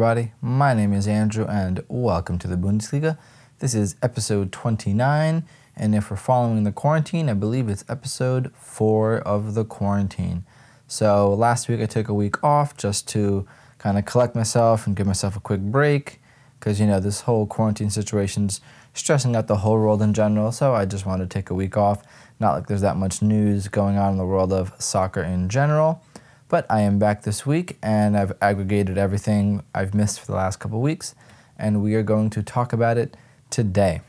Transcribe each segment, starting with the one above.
everybody? My name is Andrew, and welcome to the Bundesliga. This is episode 29, and if we're following the quarantine, I believe it's episode 4 of the quarantine. So, last week I took a week off just to kind of collect myself and give myself a quick break because, you know, this whole quarantine situation's stressing out the whole world in general, so I just wanted to take a week off. Not like there's that much news going on in the world of soccer in general. But I am back this week and I've aggregated everything I've missed for the last couple weeks, and we are going to talk about it today.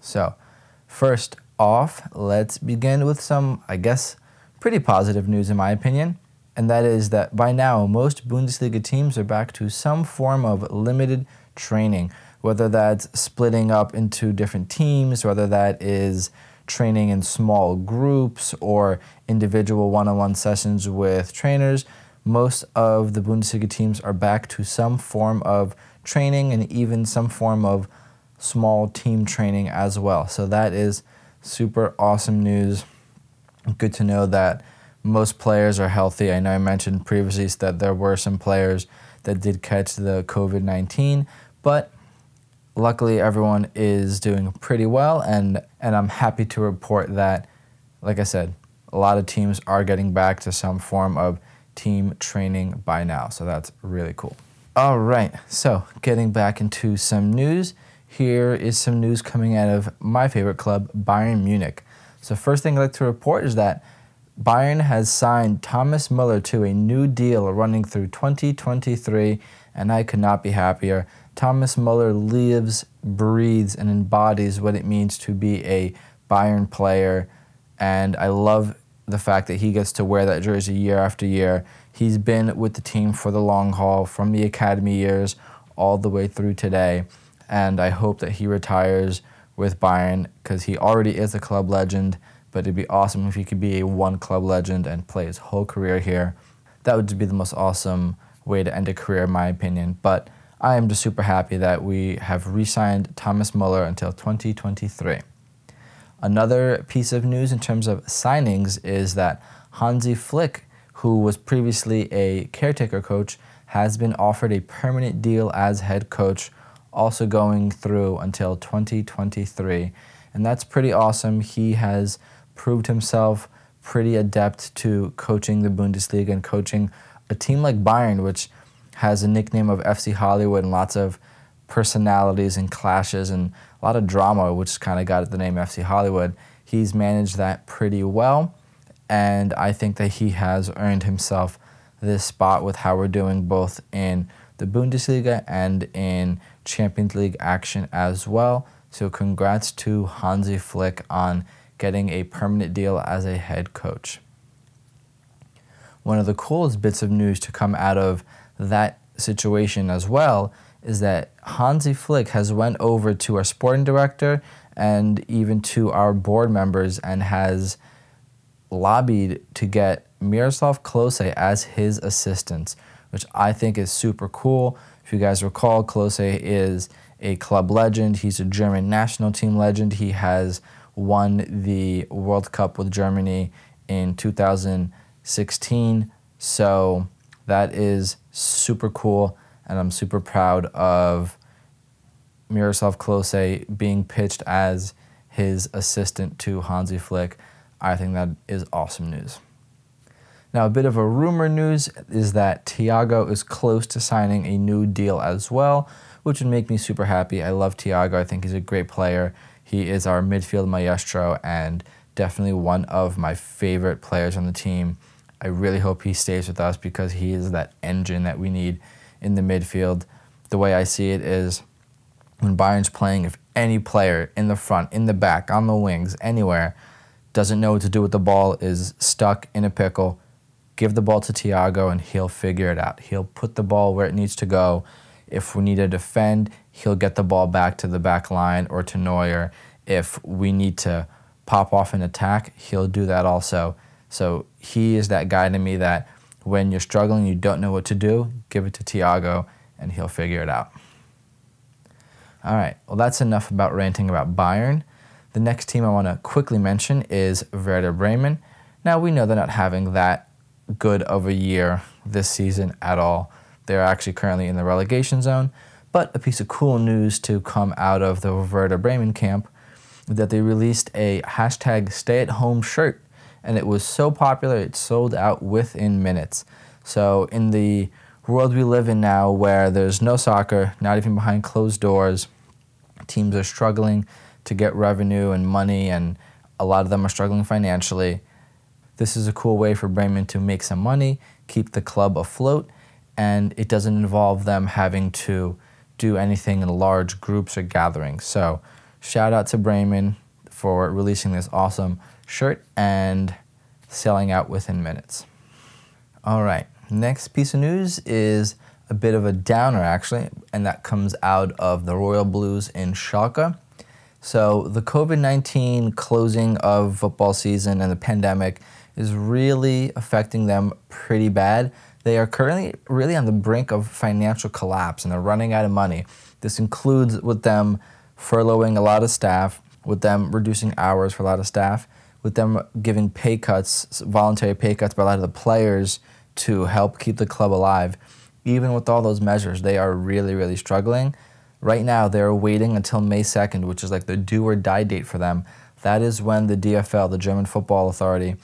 So, first off, let's begin with some, I guess, pretty positive news in my opinion, and that is that by now most Bundesliga teams are back to some form of limited training, whether that's splitting up into different teams, whether that is training in small groups or individual one on one sessions with trainers, most of the Bundesliga teams are back to some form of training and even some form of small team training as well. So that is super awesome news. Good to know that most players are healthy. I know I mentioned previously that there were some players that did catch the COVID 19, but luckily everyone is doing pretty well and and I'm happy to report that like I said a lot of teams are getting back to some form of team training by now so that's really cool. All right. So, getting back into some news, here is some news coming out of my favorite club Bayern Munich. So, first thing I'd like to report is that Bayern has signed Thomas Muller to a new deal running through 2023 and I could not be happier. Thomas Muller lives, breathes, and embodies what it means to be a Bayern player. And I love the fact that he gets to wear that jersey year after year. He's been with the team for the long haul from the academy years all the way through today. And I hope that he retires with Bayern because he already is a club legend. But it'd be awesome if he could be a one club legend and play his whole career here. That would be the most awesome way to end a career, in my opinion. But I am just super happy that we have re signed Thomas Muller until 2023. Another piece of news in terms of signings is that Hansi Flick, who was previously a caretaker coach, has been offered a permanent deal as head coach, also going through until 2023. And that's pretty awesome. He has proved himself pretty adept to coaching the Bundesliga and coaching a team like Bayern, which has a nickname of FC Hollywood and lots of personalities and clashes and a lot of drama, which kind of got the name FC Hollywood. He's managed that pretty well, and I think that he has earned himself this spot with how we're doing both in the Bundesliga and in Champions League action as well. So, congrats to Hansi Flick on getting a permanent deal as a head coach. One of the coolest bits of news to come out of that situation as well is that Hansi Flick has went over to our sporting director and even to our board members and has lobbied to get Miroslav Klose as his assistant, which I think is super cool. If you guys recall, Klose is a club legend. He's a German national team legend. He has won the World Cup with Germany in 2016. So that is super cool, and I'm super proud of Miroslav Klose being pitched as his assistant to Hansi Flick. I think that is awesome news. Now, a bit of a rumor news is that Thiago is close to signing a new deal as well, which would make me super happy. I love Thiago. I think he's a great player. He is our midfield maestro and definitely one of my favorite players on the team. I really hope he stays with us because he is that engine that we need in the midfield. The way I see it is when Bayern's playing, if any player in the front, in the back, on the wings, anywhere, doesn't know what to do with the ball, is stuck in a pickle, give the ball to Thiago and he'll figure it out. He'll put the ball where it needs to go. If we need to defend, he'll get the ball back to the back line or to Neuer. If we need to pop off an attack, he'll do that also. So he is that guy to me that when you're struggling, you don't know what to do, give it to Thiago and he'll figure it out. All right, well, that's enough about ranting about Bayern. The next team I want to quickly mention is Werder Bremen. Now, we know they're not having that good of a year this season at all. They're actually currently in the relegation zone. But a piece of cool news to come out of the Werder Bremen camp that they released a hashtag stay at home shirt. And it was so popular, it sold out within minutes. So, in the world we live in now, where there's no soccer, not even behind closed doors, teams are struggling to get revenue and money, and a lot of them are struggling financially. This is a cool way for Bremen to make some money, keep the club afloat, and it doesn't involve them having to do anything in large groups or gatherings. So, shout out to Bremen for releasing this awesome shirt and selling out within minutes. All right, next piece of news is a bit of a downer actually, and that comes out of the Royal Blues in Schalke. So, the COVID 19 closing of football season and the pandemic is really affecting them pretty bad. They are currently really on the brink of financial collapse and they're running out of money. This includes with them furloughing a lot of staff, with them reducing hours for a lot of staff, with them giving pay cuts, voluntary pay cuts by a lot of the players to help keep the club alive. Even with all those measures, they are really, really struggling. Right now, they're waiting until May 2nd, which is like the do or die date for them. That is when the DFL, the German Football Authority,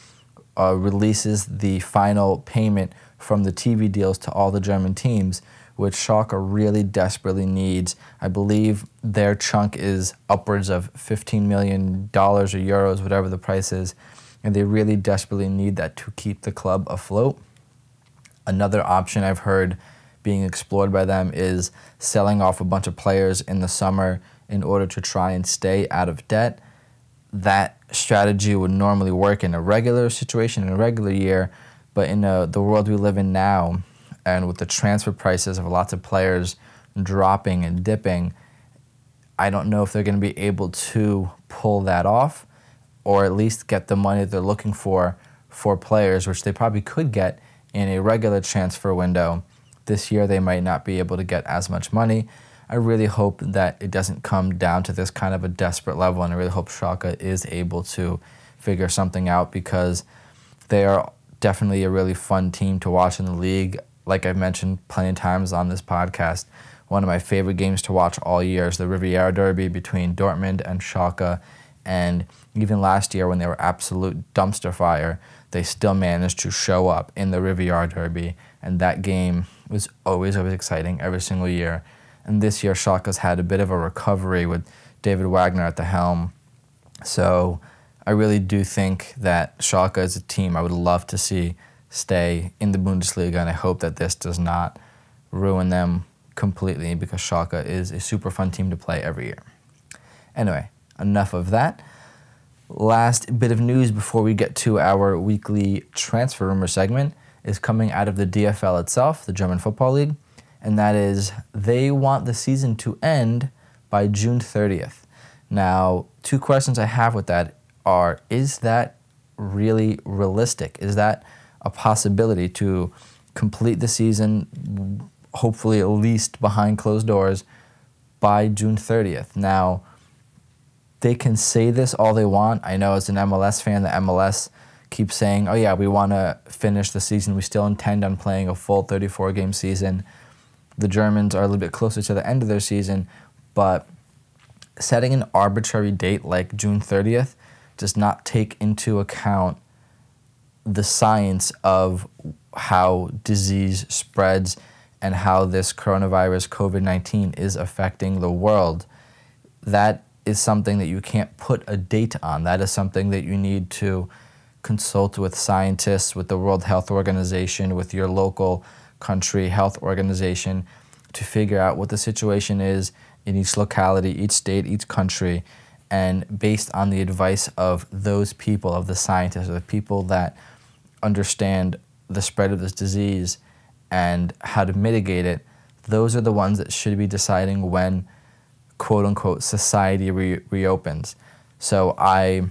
uh, releases the final payment from the TV deals to all the German teams, which Schalke really desperately needs. I believe their chunk is upwards of $15 million or euros, whatever the price is, and they really desperately need that to keep the club afloat. Another option I've heard being explored by them is selling off a bunch of players in the summer in order to try and stay out of debt. That strategy would normally work in a regular situation, in a regular year, but in a, the world we live in now, and with the transfer prices of lots of players dropping and dipping, I don't know if they're going to be able to pull that off or at least get the money they're looking for for players, which they probably could get in a regular transfer window. This year, they might not be able to get as much money. I really hope that it doesn't come down to this kind of a desperate level, and I really hope Schalke is able to figure something out because they are definitely a really fun team to watch in the league. Like I've mentioned plenty of times on this podcast, one of my favorite games to watch all year is the Revier Derby between Dortmund and Schalke. And even last year, when they were absolute dumpster fire, they still managed to show up in the Revier Derby. And that game was always, always exciting every single year. And this year, Schalke's had a bit of a recovery with David Wagner at the helm. So I really do think that Schalke is a team I would love to see stay in the Bundesliga, and I hope that this does not ruin them completely because Schalke is a super fun team to play every year. Anyway, enough of that. Last bit of news before we get to our weekly transfer rumor segment is coming out of the DFL itself, the German Football League, and that is they want the season to end by June 30th. Now, two questions I have with that are is that really realistic? Is that a possibility to complete the season, hopefully at least behind closed doors, by June 30th? Now, they can say this all they want. I know as an MLS fan, the MLS keeps saying, oh, yeah, we want to finish the season. We still intend on playing a full 34 game season. The Germans are a little bit closer to the end of their season, but setting an arbitrary date like June 30th does not take into account the science of how disease spreads and how this coronavirus COVID 19 is affecting the world. That is something that you can't put a date on. That is something that you need to consult with scientists, with the World Health Organization, with your local country health organization to figure out what the situation is in each locality, each state, each country, and based on the advice of those people, of the scientists, of the people that understand the spread of this disease and how to mitigate it, those are the ones that should be deciding when, quote unquote, society re- reopens. So I,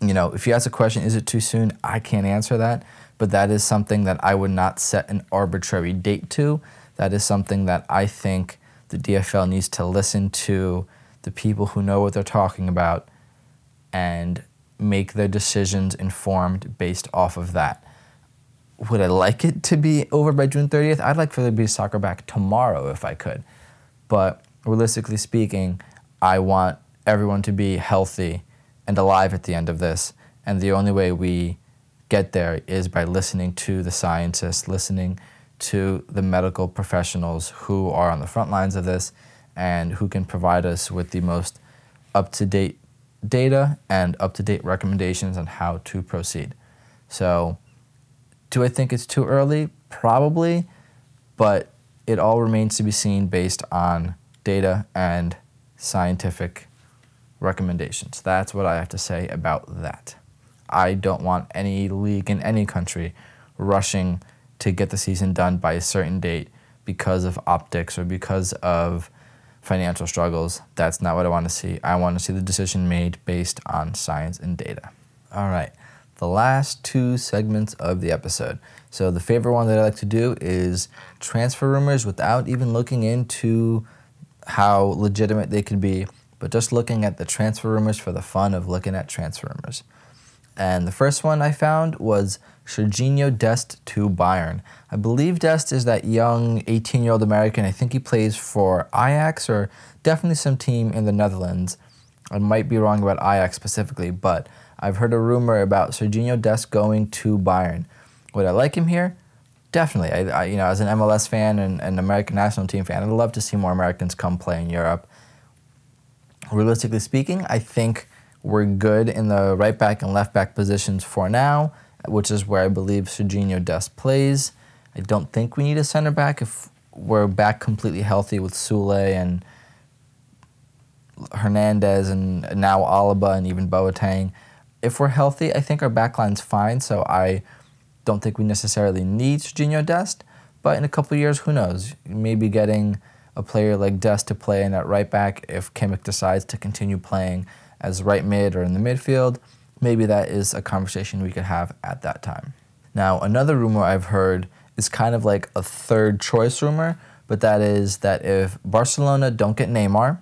you know, if you ask a question, is it too soon? I can't answer that, but that is something that I would not set an arbitrary date to. That is something that I think the DFL needs to listen to the people who know what they're talking about and make their decisions informed based off of that. would I like it to be over by June 30th? I'd like for there to be soccer back tomorrow if I could. But realistically speaking, I want everyone to be healthy and alive at the end of this. And the only way we get there is by listening to the scientists, listening to the medical professionals who are on the front lines of this and who can provide us with the most up to date data and up to date recommendations on how to proceed. So, do I think it's too early? Probably, but it all remains to be seen based on data and scientific recommendations. That's what I have to say about that. I don't want any league in any country rushing to get the season done by a certain date because of optics or because of financial struggles. That's not what I want to see. I want to see the decision made based on science and data. All right, the last two segments of the episode. So, the favorite one that I like to do is transfer rumors without even looking into how legitimate they could be, but just looking at the transfer rumors for the fun of looking at transfer rumors. And the first one I found was Serginho Dest to Bayern. I believe Dest is that young 18 year old American. I think he plays for Ajax or definitely some team in the Netherlands. I might be wrong about Ajax specifically, but I've heard a rumor about Serginho Dest going to Bayern. Would I like him here? Definitely. I, I, you know, as an MLS fan and an American national team fan, I'd love to see more Americans come play in Europe. Realistically speaking, I think we're good in the right back and left back positions for now, which is where I believe Serginho Dest plays. I don't think we need a center back if we're back completely healthy with Sule and Hernandez and now Alaba and even Boateng. If we're healthy, I think our backline's fine, so I don't think we necessarily need Serginho Dest. But in a couple years, who knows? Maybe getting a player like Dest to play in at right back if Kimmich decides to continue playing as right mid or in the midfield, maybe that is a conversation we could have at that time. Now, another rumor I've heard is kind of like a third choice rumor, but that is that if Barcelona don't get Neymar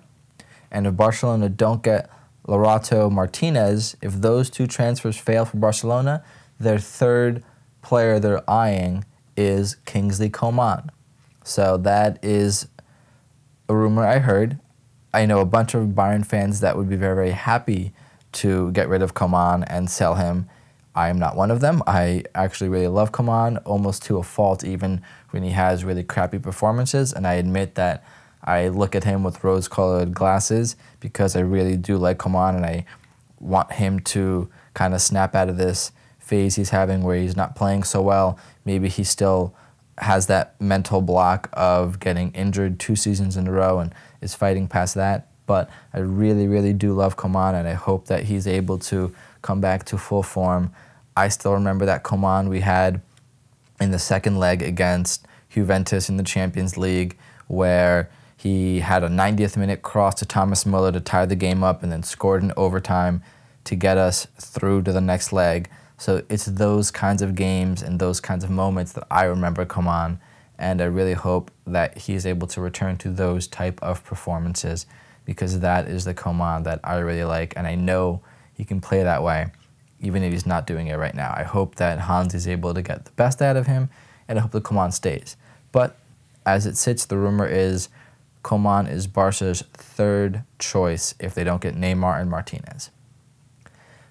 and if Barcelona don't get Lautaro Martinez, if those two transfers fail for Barcelona, their third player they're eyeing is Kingsley Coman. So that is a rumor I heard. I know a bunch of Bayern fans that would be very, very happy to get rid of Coman and sell him. I am not one of them. I actually really love Coman, almost to a fault, even when he has really crappy performances. And I admit that I look at him with rose colored glasses because I really do like Coman and I want him to kind of snap out of this phase he's having where he's not playing so well. Maybe he still has that mental block of getting injured two seasons in a row and is fighting past that. But I really, really do love Coman, and I hope that he's able to come back to full form. I still remember that Coman we had in the second leg against Juventus in the Champions League, where he had a 90th minute cross to Thomas Muller to tie the game up and then scored in overtime to get us through to the next leg. So it's those kinds of games and those kinds of moments that I remember Coman, and I really hope that he's able to return to those type of performances because that is the Coman that I really like, and I know he can play that way, even if he's not doing it right now. I hope that Hans is able to get the best out of him, and I hope the Coman stays. But as it sits, the rumor is Coman is Barca's third choice if they don't get Neymar and Martinez.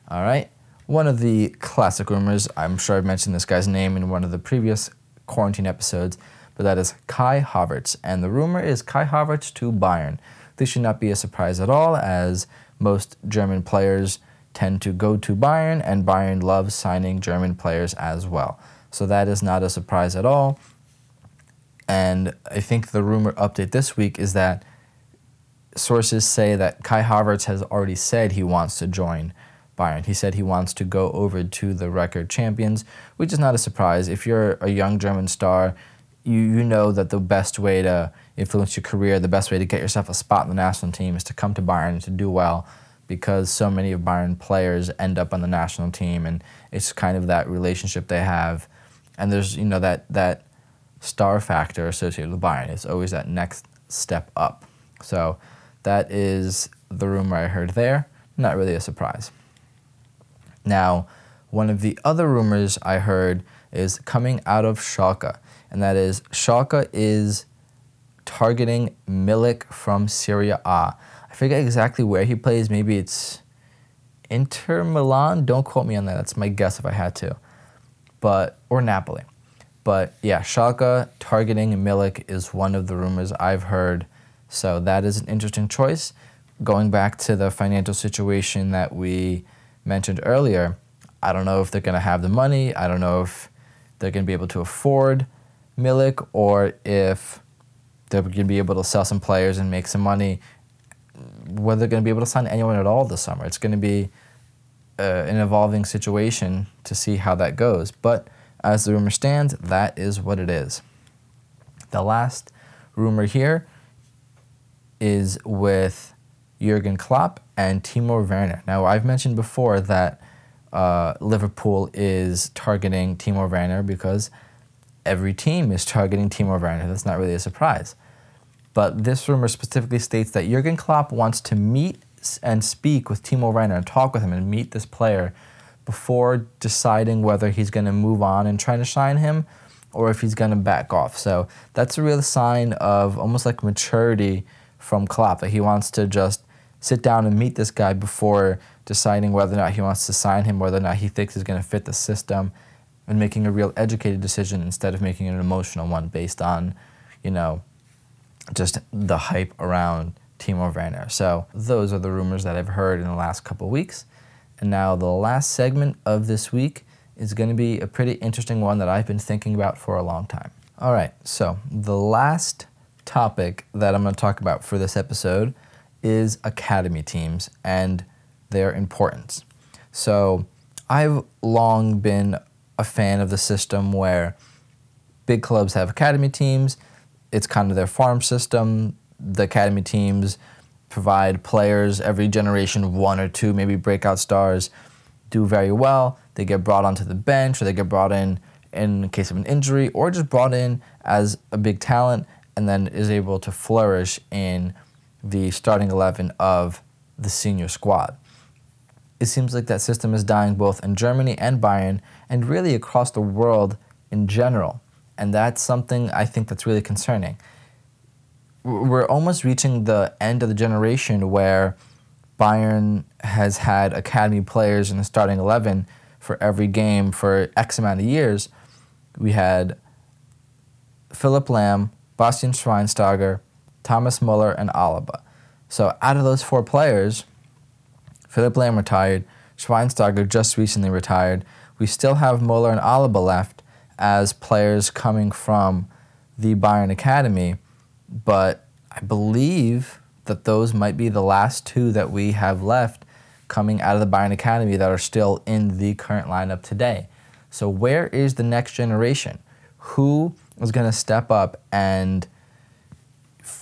All right. One of the classic rumors, I'm sure I've mentioned this guy's name in one of the previous quarantine episodes, but that is Kai Havertz. And the rumor is Kai Havertz to Bayern. This should not be a surprise at all, as most German players tend to go to Bayern, and Bayern loves signing German players as well. So that is not a surprise at all. And I think the rumor update this week is that sources say that Kai Havertz has already said he wants to join Bayern. He said he wants to go over to the record champions, which is not a surprise. If you're a young German star, you, you know that the best way to influence your career, the best way to get yourself a spot in the national team is to come to and to do well because so many of Bayern players end up on the national team and it's kind of that relationship they have. And there's, you know, that, that star factor associated with Bayern. It's always that next step up. So that is the rumor I heard there. Not really a surprise. Now, one of the other rumors I heard is coming out of Schalke, and that is Schalke is targeting Milik from Serie A. I forget exactly where he plays. Maybe it's Inter Milan. Don't quote me on that. That's my guess if I had to. But or Napoli. But yeah, Schalke targeting Milik is one of the rumors I've heard. So that is an interesting choice. Going back to the financial situation that we mentioned earlier, I don't know if they're going to have the money. I don't know if they're going to be able to afford Milik or if they're going to be able to sell some players and make some money. Whether they're going to be able to sign anyone at all this summer. It's going to be uh, an evolving situation to see how that goes. But as the rumor stands, that is what it is. The last rumor here is with Jurgen Klopp and Timo Werner. Now, I've mentioned before that uh, Liverpool is targeting Timo Werner because every team is targeting Timo Werner. That's not really a surprise. But this rumor specifically states that Jurgen Klopp wants to meet and speak with Timo Werner and talk with him and meet this player before deciding whether he's going to move on and try to sign him or if he's going to back off. So that's a real sign of almost like maturity from Klopp that he wants to just sit down and meet this guy before deciding whether or not he wants to sign him, whether or not he thinks he's going to fit the system, and making a real educated decision instead of making an emotional one based on, you know, just the hype around Timo Werner. So those are the rumors that I've heard in the last couple weeks. And now the last segment of this week is going to be a pretty interesting one that I've been thinking about for a long time. All right, so the last topic that I'm going to talk about for this episode is academy teams and their importance. So I've long been a fan of the system where big clubs have academy teams. It's kind of their farm system. The academy teams provide players every generation, one or two, maybe breakout stars, do very well. They get brought onto the bench or they get brought in in case of an injury or just brought in as a big talent and then is able to flourish in the starting 11 of the senior squad. It seems like that system is dying both in Germany and Bayern and really across the world in general. And that's something I think that's really concerning. We're almost reaching the end of the generation where Bayern has had academy players in the starting 11 for every game for X amount of years. We had Philipp Lahm, Bastian Schweinsteiger, Thomas Muller, and Alaba. So out of those four players, Philipp Lahm retired, Schweinsteiger just recently retired. We still have Muller and Alaba left as players coming from the Bayern Academy, but I believe that those might be the last two that we have left coming out of the Bayern Academy that are still in the current lineup today. So, where is the next generation? Who is going to step up and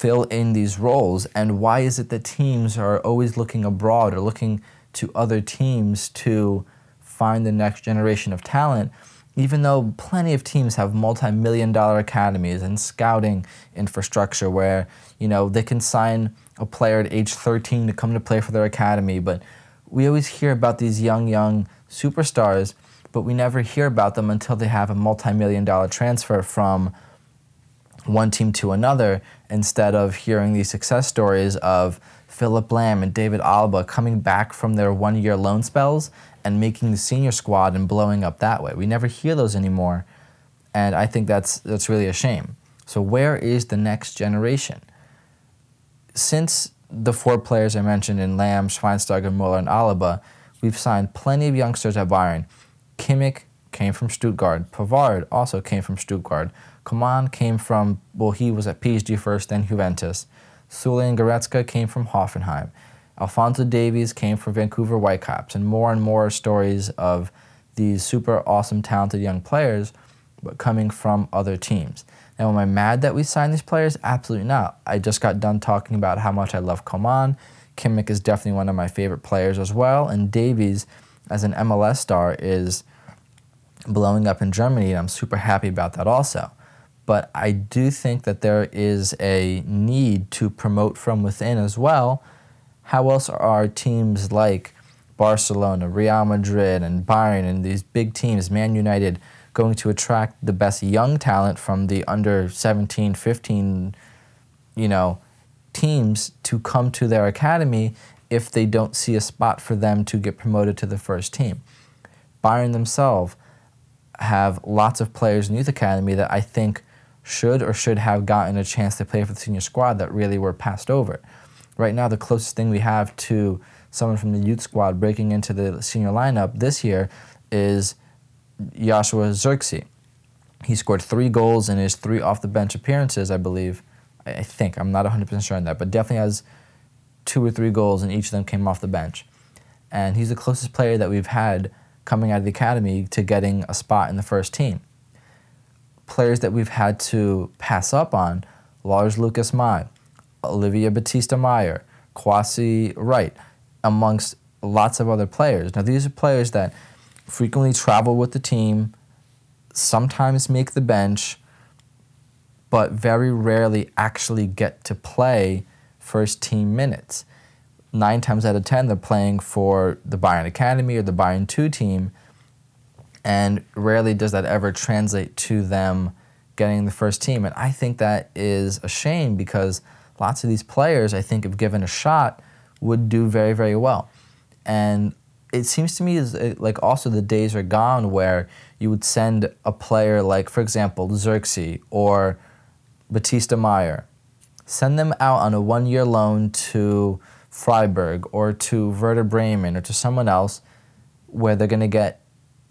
fill in these roles? And why is it that teams are always looking abroad or looking to other teams to find the next generation of talent? Even though plenty of teams have multi-million dollar academies and scouting infrastructure where, you know, they can sign a player at age 13 to come to play for their academy, but we always hear about these young, young superstars but we never hear about them until they have a multi million dollar transfer from one team to another instead of hearing these success stories of Philipp Lahm and David Alaba coming back from their one year loan spells and making the senior squad and blowing up that way. We never hear those anymore. And I think that's, that's really a shame. So, where is the next generation? Since the four players I mentioned in Lahm, Schweinsteiger, Muller, and Alaba, we've signed plenty of youngsters at Bayern. Kimmich came from Stuttgart. Pavard also came from Stuttgart. Coman came from, well, he was at PSG first, then Juventus. Sule and Goretzka came from Hoffenheim. Alphonso Davies came from Vancouver Whitecaps. And more and more stories of these super awesome, talented young players, but coming from other teams. Now, am I mad that we signed these players? Absolutely not. I just got done talking about how much I love Coman. Kimmich is definitely one of my favorite players as well. And Davies as an MLS star is blowing up in Germany, and I'm super happy about that also. But I do think that there is a need to promote from within as well. How else are teams like Barcelona, Real Madrid, and Bayern, and these big teams, Man United, going to attract the best young talent from the under 17, 15, you know, teams to come to their academy if they don't see a spot for them to get promoted to the first team. Bayern themselves have lots of players in youth academy that I think should or should have gotten a chance to play for the senior squad that really were passed over. Right now, the closest thing we have to someone from the youth squad breaking into the senior lineup this year is Joshua Zirkzee. He scored three goals in his three off the bench appearances, I believe. I think. I'm not 100% sure on that, but definitely has two or three goals, and each of them came off the bench. And he's the closest player that we've had coming out of the academy to getting a spot in the first team. Players that we've had to pass up on Lars Lukas Mai, Oliver Batista Meier, Kwasi Wright, amongst lots of other players. Now, these are players that frequently travel with the team, sometimes make the bench, but very rarely actually get to play first team minutes. Nine times out of ten, they're playing for the Bayern Academy or the Bayern 2 team, and rarely does that ever translate to them getting the first team. And I think that is a shame because lots of these players, I think, if given a shot, would do very, very well. And it seems to me as uh, like also the days are gone where you would send a player like, for example, Zirkzee or Batista Meier, send them out on a one-year loan to Freiburg or to Werder Bremen or to someone else where they're going to get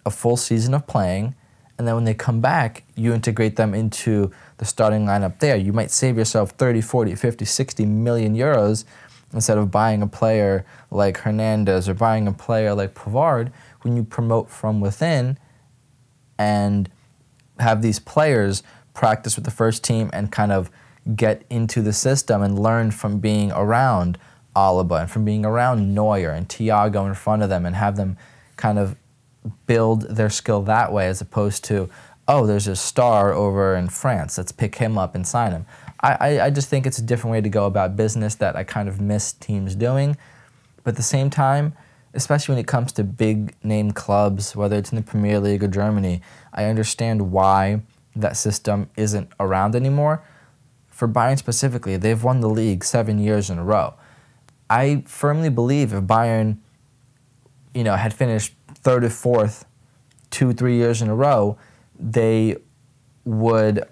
a full season of playing and then when they come back you integrate them into the starting lineup there. You might save yourself 30 40 50 60 million euros instead of buying a player like Hernandez or buying a player like Pavard, when you promote from within and have these players practice with the first team and kind of get into the system and learn from being around Alaba and from being around Neuer and Thiago in front of them and have them kind of build their skill that way as opposed to, oh, there's a star over in France, let's pick him up and sign him. I, I just think it's a different way to go about business that I kind of miss teams doing. But at the same time, especially when it comes to big name clubs, whether it's in the Premier League or Germany, I understand why that system isn't around anymore. For Bayern specifically, they've won the league seven years in a row. I firmly believe if Bayern, you know, had finished third or fourth two, three years in a row, they would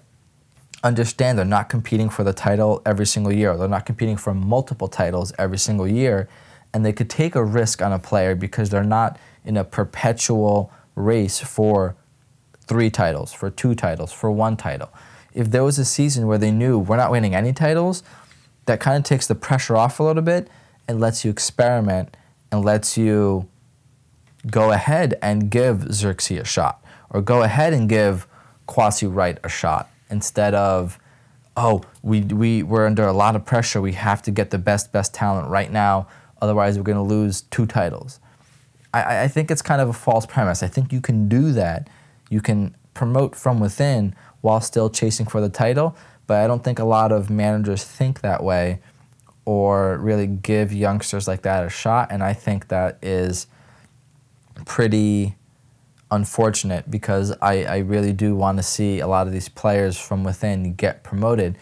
understand they're not competing for the title every single year. They're not competing for multiple titles every single year. And they could take a risk on a player because they're not in a perpetual race for three titles, for two titles, for one title. If there was a season where they knew we're not winning any titles, that kind of takes the pressure off a little bit and lets you experiment and lets you go ahead and give Zirkzee a shot or go ahead and give Kwasi Wright a shot instead of, oh, we, we, we're under a lot of pressure. We have to get the best, best talent right now. Otherwise, we're going to lose two titles. I, I think it's kind of a false premise. I think you can do that. You can promote from within while still chasing for the title, but I don't think a lot of managers think that way or really give youngsters like that a shot. And I think that is pretty unfortunate because I, I really do want to see a lot of these players from within get promoted.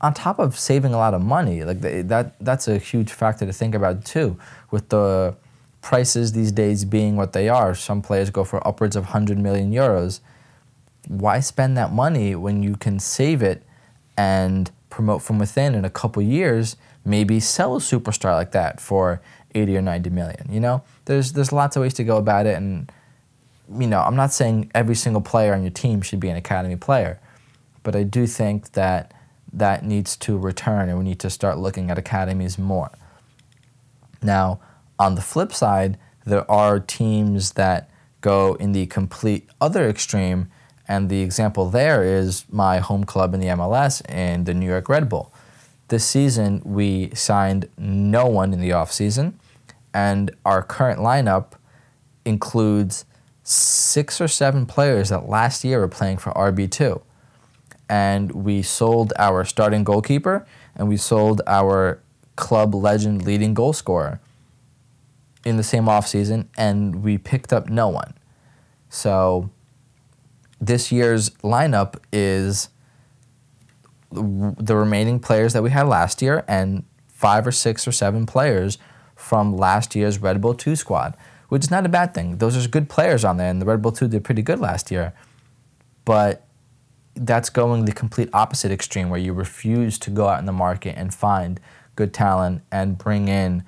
On top of saving a lot of money, like that that's a huge factor to think about too. With the prices these days being what they are, some players go for upwards of 100 million euros. Why spend that money when you can save it and promote from within in a couple years? Maybe sell a superstar like that for 80 or 90 million. You know, there's there's lots of ways to go about it, and you know, I'm not saying every single player on your team should be an academy player, but I do think that that needs to return and we need to start looking at academies more. Now, on the flip side, there are teams that go in the complete other extreme, and the example there is my home club in the MLS and the New York Red Bull. This season, we signed no one in the offseason, and our current lineup includes six or seven players that last year were playing for RB2. And we sold our starting goalkeeper and we sold our club legend leading goal scorer in the same offseason, and we picked up no one. So this year's lineup is the remaining players that we had last year and five or six or seven players from last year's Red Bull 2 squad, which is not a bad thing. Those are good players on there, and the Red Bull 2 did pretty good last year. But that's going the complete opposite extreme where you refuse to go out in the market and find good talent and bring in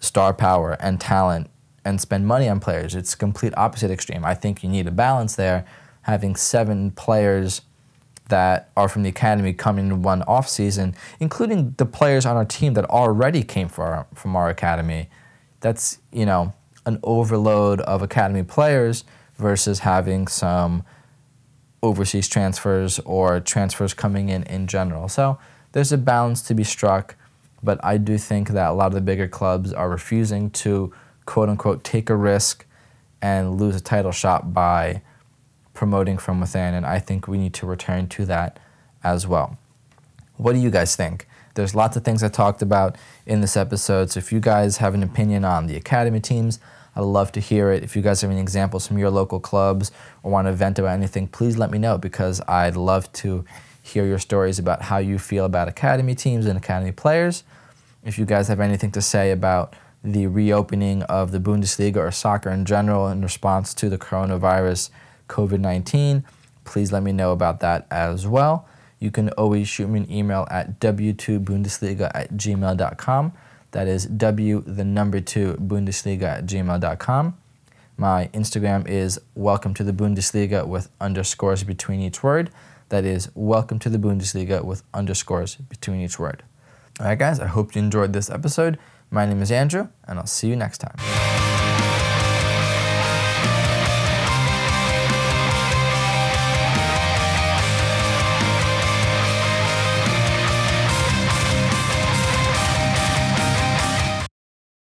star power and talent and spend money on players. It's complete opposite extreme. I think you need a balance there. Having seven players that are from the academy coming in one off season, including the players on our team that already came from our, from our academy. That's you know an overload of academy players versus having some overseas transfers or transfers coming in in general. So there's a balance to be struck, but I do think that a lot of the bigger clubs are refusing to quote unquote take a risk and lose a title shot by promoting from within, and I think we need to return to that as well. What do you guys think? There's lots of things I talked about in this episode, so if you guys have an opinion on the academy teams, I'd love to hear it. If you guys have any examples from your local clubs or want to vent about anything, please let me know because I'd love to hear your stories about how you feel about academy teams and academy players. If you guys have anything to say about the reopening of the Bundesliga or soccer in general in response to the coronavirus COVID 19, please let me know about that as well. You can always shoot me an email at w2bundesliga at gmail.com. That is W, the number two, Bundesliga at gmail.com. My Instagram is welcome to the Bundesliga with underscores between each word. That is welcome to the Bundesliga with underscores between each word. All right, guys, I hope you enjoyed this episode. My name is Andrew, and I'll see you next time.